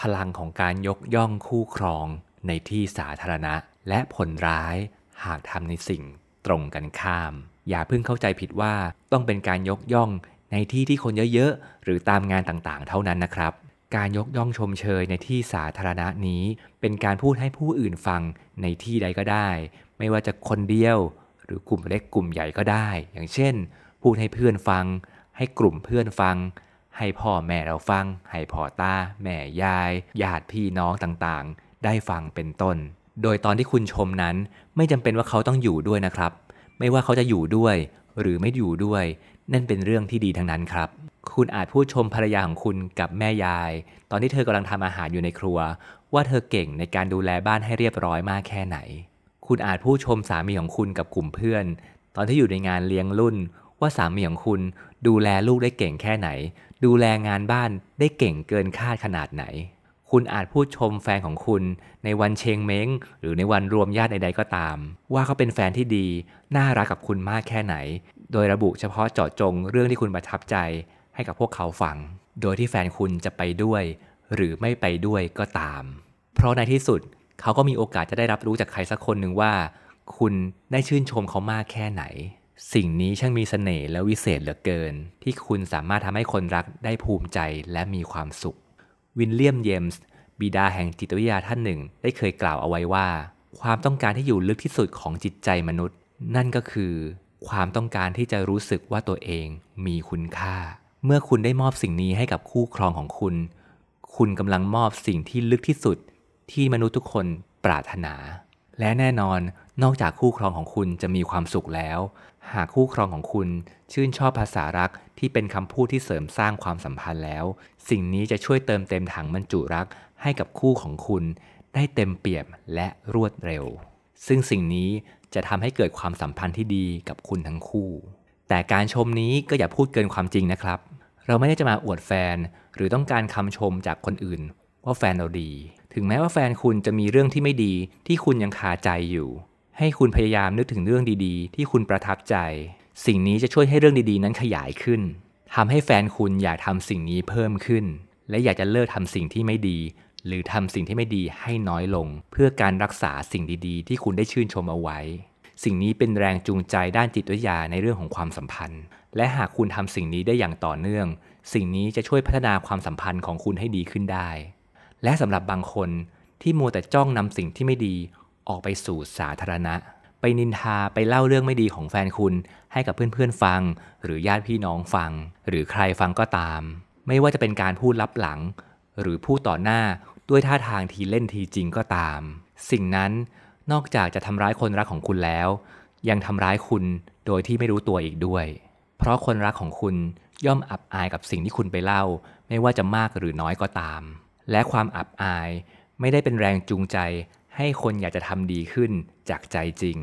พลังของการยกย่องคู่ครองในที่สาธารณะ และผลร้ายหากทำในสิ่งตรงกันข้าม อย่าเพิ่งเข้าใจผิดว่าต้องเป็นการยกย่องในที่ที่คนเยอะๆ หรือตามงานต่างๆ เท่านั้นนะครับ การยกย่องชมเชยในที่สาธารณะนี้ เป็นการพูดให้ผู้อื่นฟังในที่ใดก็ได้ ไม่ว่าจะคนเดียว หรือกลุ่มเล็กกลุ่มใหญ่ก็ได้ อย่างเช่น พูดให้เพื่อนฟัง ให้กลุ่มเพื่อนฟัง ให้พ่อแม่เราฟัง ให้พ่อตา แม่ยาย ญาติพี่น้องต่างๆ ได้ฟังเป็นต้น โดยตอนที่คุณชมนั้น ไม่จำเป็นว่าเขาต้องอยู่ด้วยนะครับ ไม่ว่าเขาจะอยู่ด้วย หรือไม่อยู่ด้วย นั่นเป็นเรื่องที่ดีทั้งนั้นครับ คุณอาจพูดชมภรรยาของคุณกับแม่ยาย ตอนที่เธอกำลังทำอาหารอยู่ในครัว ว่าเธอเก่งในการดูแลบ้านให้เรียบร้อยมากแค่ไหน คุณอาจพูดชมสามีของคุณกับกลุ่มเพื่อน ตอนที่อยู่ในงานเลี้ยงรุ่น ว่าสามีของคุณดูแลลูกได้เก่งแค่ไหน ดูแลงานบ้านได้เก่งเกินคาดขนาดไหน คุณอาจพูดชมแฟนของคุณในวันเชงเม้ง หรือในวันรวมญาติใดๆก็ตาม ว่าเขาเป็นแฟนที่ดี น่ารักกับคุณมากแค่ไหน โดยระบุเฉพาะเจาะจงเรื่องที่คุณประทับใจให้กับพวกเขาฟัง โดยที่แฟนคุณจะไปด้วย หรือไม่ไปด้วยก็ตาม เพราะในที่สุดเขาก็มีโอกาสจะได้รับรู้จากใครสักคนหนึ่งว่า คุณได้ชื่นชมเขามากแค่ไหน สิ่งนี้ช่างมีเสน่ห์และวิเศษเหลือเกิน ที่คุณสามารถทำให้คนรักได้ภูมิใจและมีความสุข วินเลียมเยมส์บิดาแห่งจิตวิทยาท่านหนึ่ง ได้เคยกล่าวเอาไว้ว่า ความต้องการที่อยู่ลึกที่สุดของจิตใจมนุษย์ นั่นก็คือ ความต้องการที่จะรู้สึกว่าตัวเองมีคุณค่า เมื่อคุณได้มอบสิ่งนี้ให้กับคู่ครองของคุณ คุณกำลังมอบสิ่งที่ลึกที่สุดที่มนุษย์ทุกคนปรารถนา และแน่นอน นอกจากคู่ครองของคุณจะมีความสุขแล้ว หากคู่ครองของคุณชื่นชอบภาษารักที่เป็นคำพูดที่เสริมสร้างความสัมพันธ์แล้ว สิ่งนี้จะช่วยเติมเต็มถังบรรจุรักให้กับคู่ของคุณได้เต็มเปี่ยมและรวดเร็ว ซึ่งสิ่งนี้จะทำให้เกิดความสัมพันธ์ที่ดีกับคุณทั้งคู่ แต่การชมนี้ก็อย่าพูดเกินความจริงนะครับ เราไม่ได้จะมาอวดแฟน หรือต้องการคำชมจากคนอื่น ว่าแฟนเราดี ถึงแม้ว่าแฟนคุณจะมีเรื่องที่ไม่ดีที่คุณยังคาใจอยู่ ให้คุณพยายามนึกถึงเรื่องดีๆ ที่คุณประทับใจ สิ่งนี้จะช่วยให้เรื่องดีๆ นั้นขยายขึ้นทำให้แฟนคุณอยากทำสิ่งนี้เพิ่มขึ้น และอยากจะเลิกทำสิ่งที่ไม่ดี หรือทำสิ่งที่ไม่ดีให้น้อยลง เพื่อการรักษาสิ่งดีๆ ที่คุณได้ชื่นชมเอาไว้ สิ่งนี้เป็นแรงจูงใจด้านจิตวิทยาในเรื่องของความสัมพันธ์ และหากคุณทำสิ่งนี้ได้อย่างต่อเนื่อง สิ่งนี้จะช่วยพัฒนาความสัมพันธ์ของคุณให้ดีขึ้นได้ และสำหรับบางคนที่มัวแต่จ้องนำสิ่งที่ไม่ดี ออกไปสู่สาธารณะ ไปนินทาไปเล่าเรื่องไม่ดีของแฟนคุณให้กับเพื่อนๆฟัง หรือญาติพี่น้องฟัง หรือใครฟังก็ตาม ไม่ว่าจะเป็นการพูดลับหลัง หรือพูดต่อหน้าด้วยท่าทางทีเล่นทีจริงก็ตาม สิ่งนั้นนอกจากจะทำร้ายคนรักของคุณแล้ว ยังทำร้ายคุณโดยที่ไม่รู้ตัวอีกด้วย เพราะคนรักของคุณย่อมอับอายกับสิ่งที่คุณไปเล่า ไม่ว่าจะมากหรือน้อยก็ตาม และความอับอายไม่ได้เป็นแรงจูงใจ ให้คนอยากจะทำดีขึ้นจากใจจริง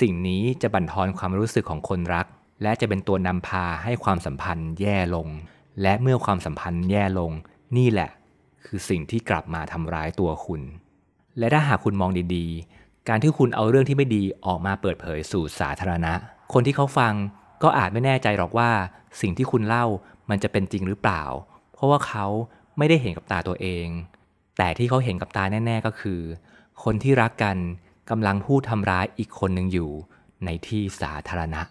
สิ่งนี้จะบั่นทอนความรู้สึกของคนรัก และจะเป็นตัวนำพาให้ความสัมพันธ์แย่ลง และเมื่อความสัมพันธ์แย่ลง นี่แหละ คือสิ่งที่กลับมาทำร้ายตัวคุณ และถ้าหากคุณมองดีๆ การที่คุณเอาเรื่องที่ไม่ดีออกมาเปิดเผยสู่สาธารณะ คนที่เขาฟังก็อาจไม่แน่ใจหรอกว่า สิ่งที่คุณเล่ามันจะเป็นจริงหรือเปล่า เพราะว่าเขาไม่ได้เห็นกับตาตัวเอง แต่ที่เขาเห็นกับตาแน่ ๆ ก็คือ คนที่รักกันกำลังพูดทำร้ายอีกคนหนึ่งอยู่ในที่สาธารณะ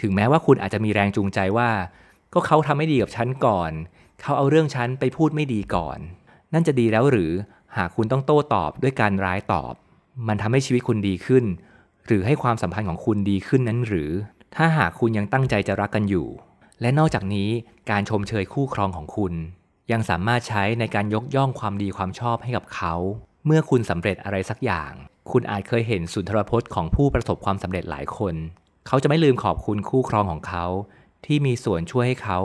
ถึงแม้ว่าคุณอาจจะมีแรงจูงใจว่า ก็เขาทำไม่ดีกับฉันก่อน เขาเอาเรื่องฉันไปพูดไม่ดีก่อน นั่นจะดีแล้วหรือหากคุณต้องโต้ตอบด้วยการร้ายตอบ มันทำให้ชีวิตคุณดีขึ้น หรือให้ความสัมพันธ์ของคุณดีขึ้นนั้นหรือ ถ้าหากคุณยังตั้งใจจะรักกันอยู่ และนอกจากนี้การชมเชยคู่ครองของคุณ ยังสามารถใช้ในการยกย่องความดีความชอบให้กับเขา เมื่อคุณสำเร็จอะไรสักอย่าง คุณอาจเคยเห็นสุนทรพจน์ของผู้ประสบความสำเร็จหลายคน เขาจะไม่ลืมขอบคุณคู่ครองของเขา ที่มีส่วนช่วยให้เขา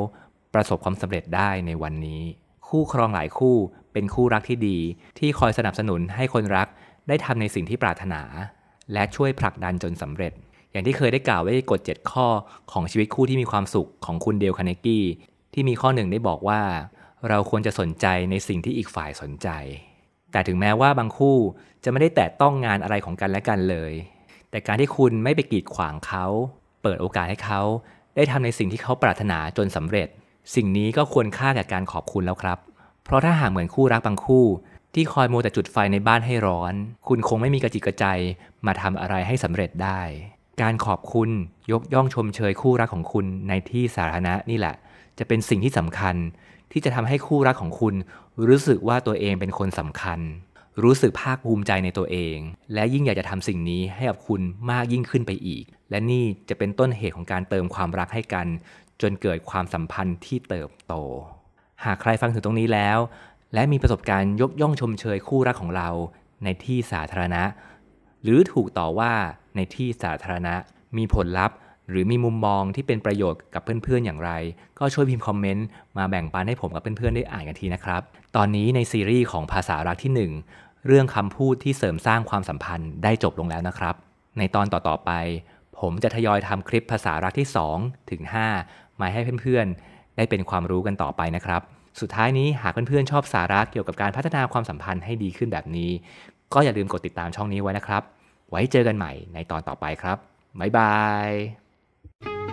ประสบความสำเร็จได้ในวันนี้ คู่ครองหลายคู่เป็นคู่รักที่ดี ที่คอยสนับสนุนให้คนรักได้ทำในสิ่งที่ปรารถนา และช่วยผลักดันจนสำเร็จ อย่างที่เคยได้กล่าวไว้ในกฎ 7 ข้อของชีวิตคู่ที่มีความสุขของคุณเดลคาเนกี้ที่มีข้อหนึ่งได้บอกว่า เราควรจะสนใจในสิ่งที่อีกฝ่ายสนใจ แต่ถึงแม้ว่าบางคู่จะไม่ได้แตะต้องงานอะไรของกันและกันเลย แต่การที่คุณไม่ไปกีดขวางเขา เปิดโอกาสให้เขา ได้ทำในสิ่งที่เขาปรารถนาจนสำเร็จ สิ่งนี้ก็ควรค่าแก่การขอบคุณแล้วครับ เพราะถ้าหากเหมือนคู่รักบางคู่ ที่คอยโมแต่จุดไฟในบ้านให้ร้อน คุณคงไม่มีกระจิกกระใจมาทำอะไรให้สำเร็จได้ การขอบคุณยกย่องชมเชยคู่รักของคุณในที่สาธารณะนี่แหละ จะเป็นสิ่งที่สำคัญที่จะทำให้คู่รักของคุณ รู้สึกว่าตัวเองเป็นคนสำคัญ รู้สึกภาคภูมิใจในตัวเอง และยิ่งอยากจะทำสิ่งนี้ให้กับคุณมากยิ่งขึ้นไปอีก และนี่จะเป็นต้นเหตุของการเติมความรักให้กัน จนเกิดความสัมพันธ์ที่เติบโต หากใครฟังถึงตรงนี้แล้ว และมีประสบการณ์ยกย่องชมเชยคู่รักของเราในที่สาธารณะ หรือถูกต่อว่าในที่สาธารณะ มีผลลัพธ์ หรือมีมุมมองที่เป็นประโยชน์กับเพื่อนๆอย่างไร ก็ช่วยพิมพ์คอมเมนต์มาแบ่งปันให้ผมกับเพื่อนๆได้อ่านกันทีนะครับ ตอนนี้ในซีรีส์ของภาษารักที่ 1 เรื่องคำพูดที่เสริมสร้างความสัมพันธ์ได้จบลงแล้วนะครับ ในตอนต่อๆไป ผมจะทยอยทำคลิปภาษารักที่2ถึง5มาให้เพื่อนๆ ได้เป็นความรู้กันต่อไปนะครับสุดท้ายนี้หากเพื่อนๆชอบสาระเกี่ยวกับการพัฒนาความสัมพันธ์ให้ดีขึ้นแบบนี้ ก็อย่าลืมกดติดตามช่องนี้ไว้นะครับ ไว้เจอกันใหม่ในตอนต่อไปครับ บ๊ายบาย Thank you.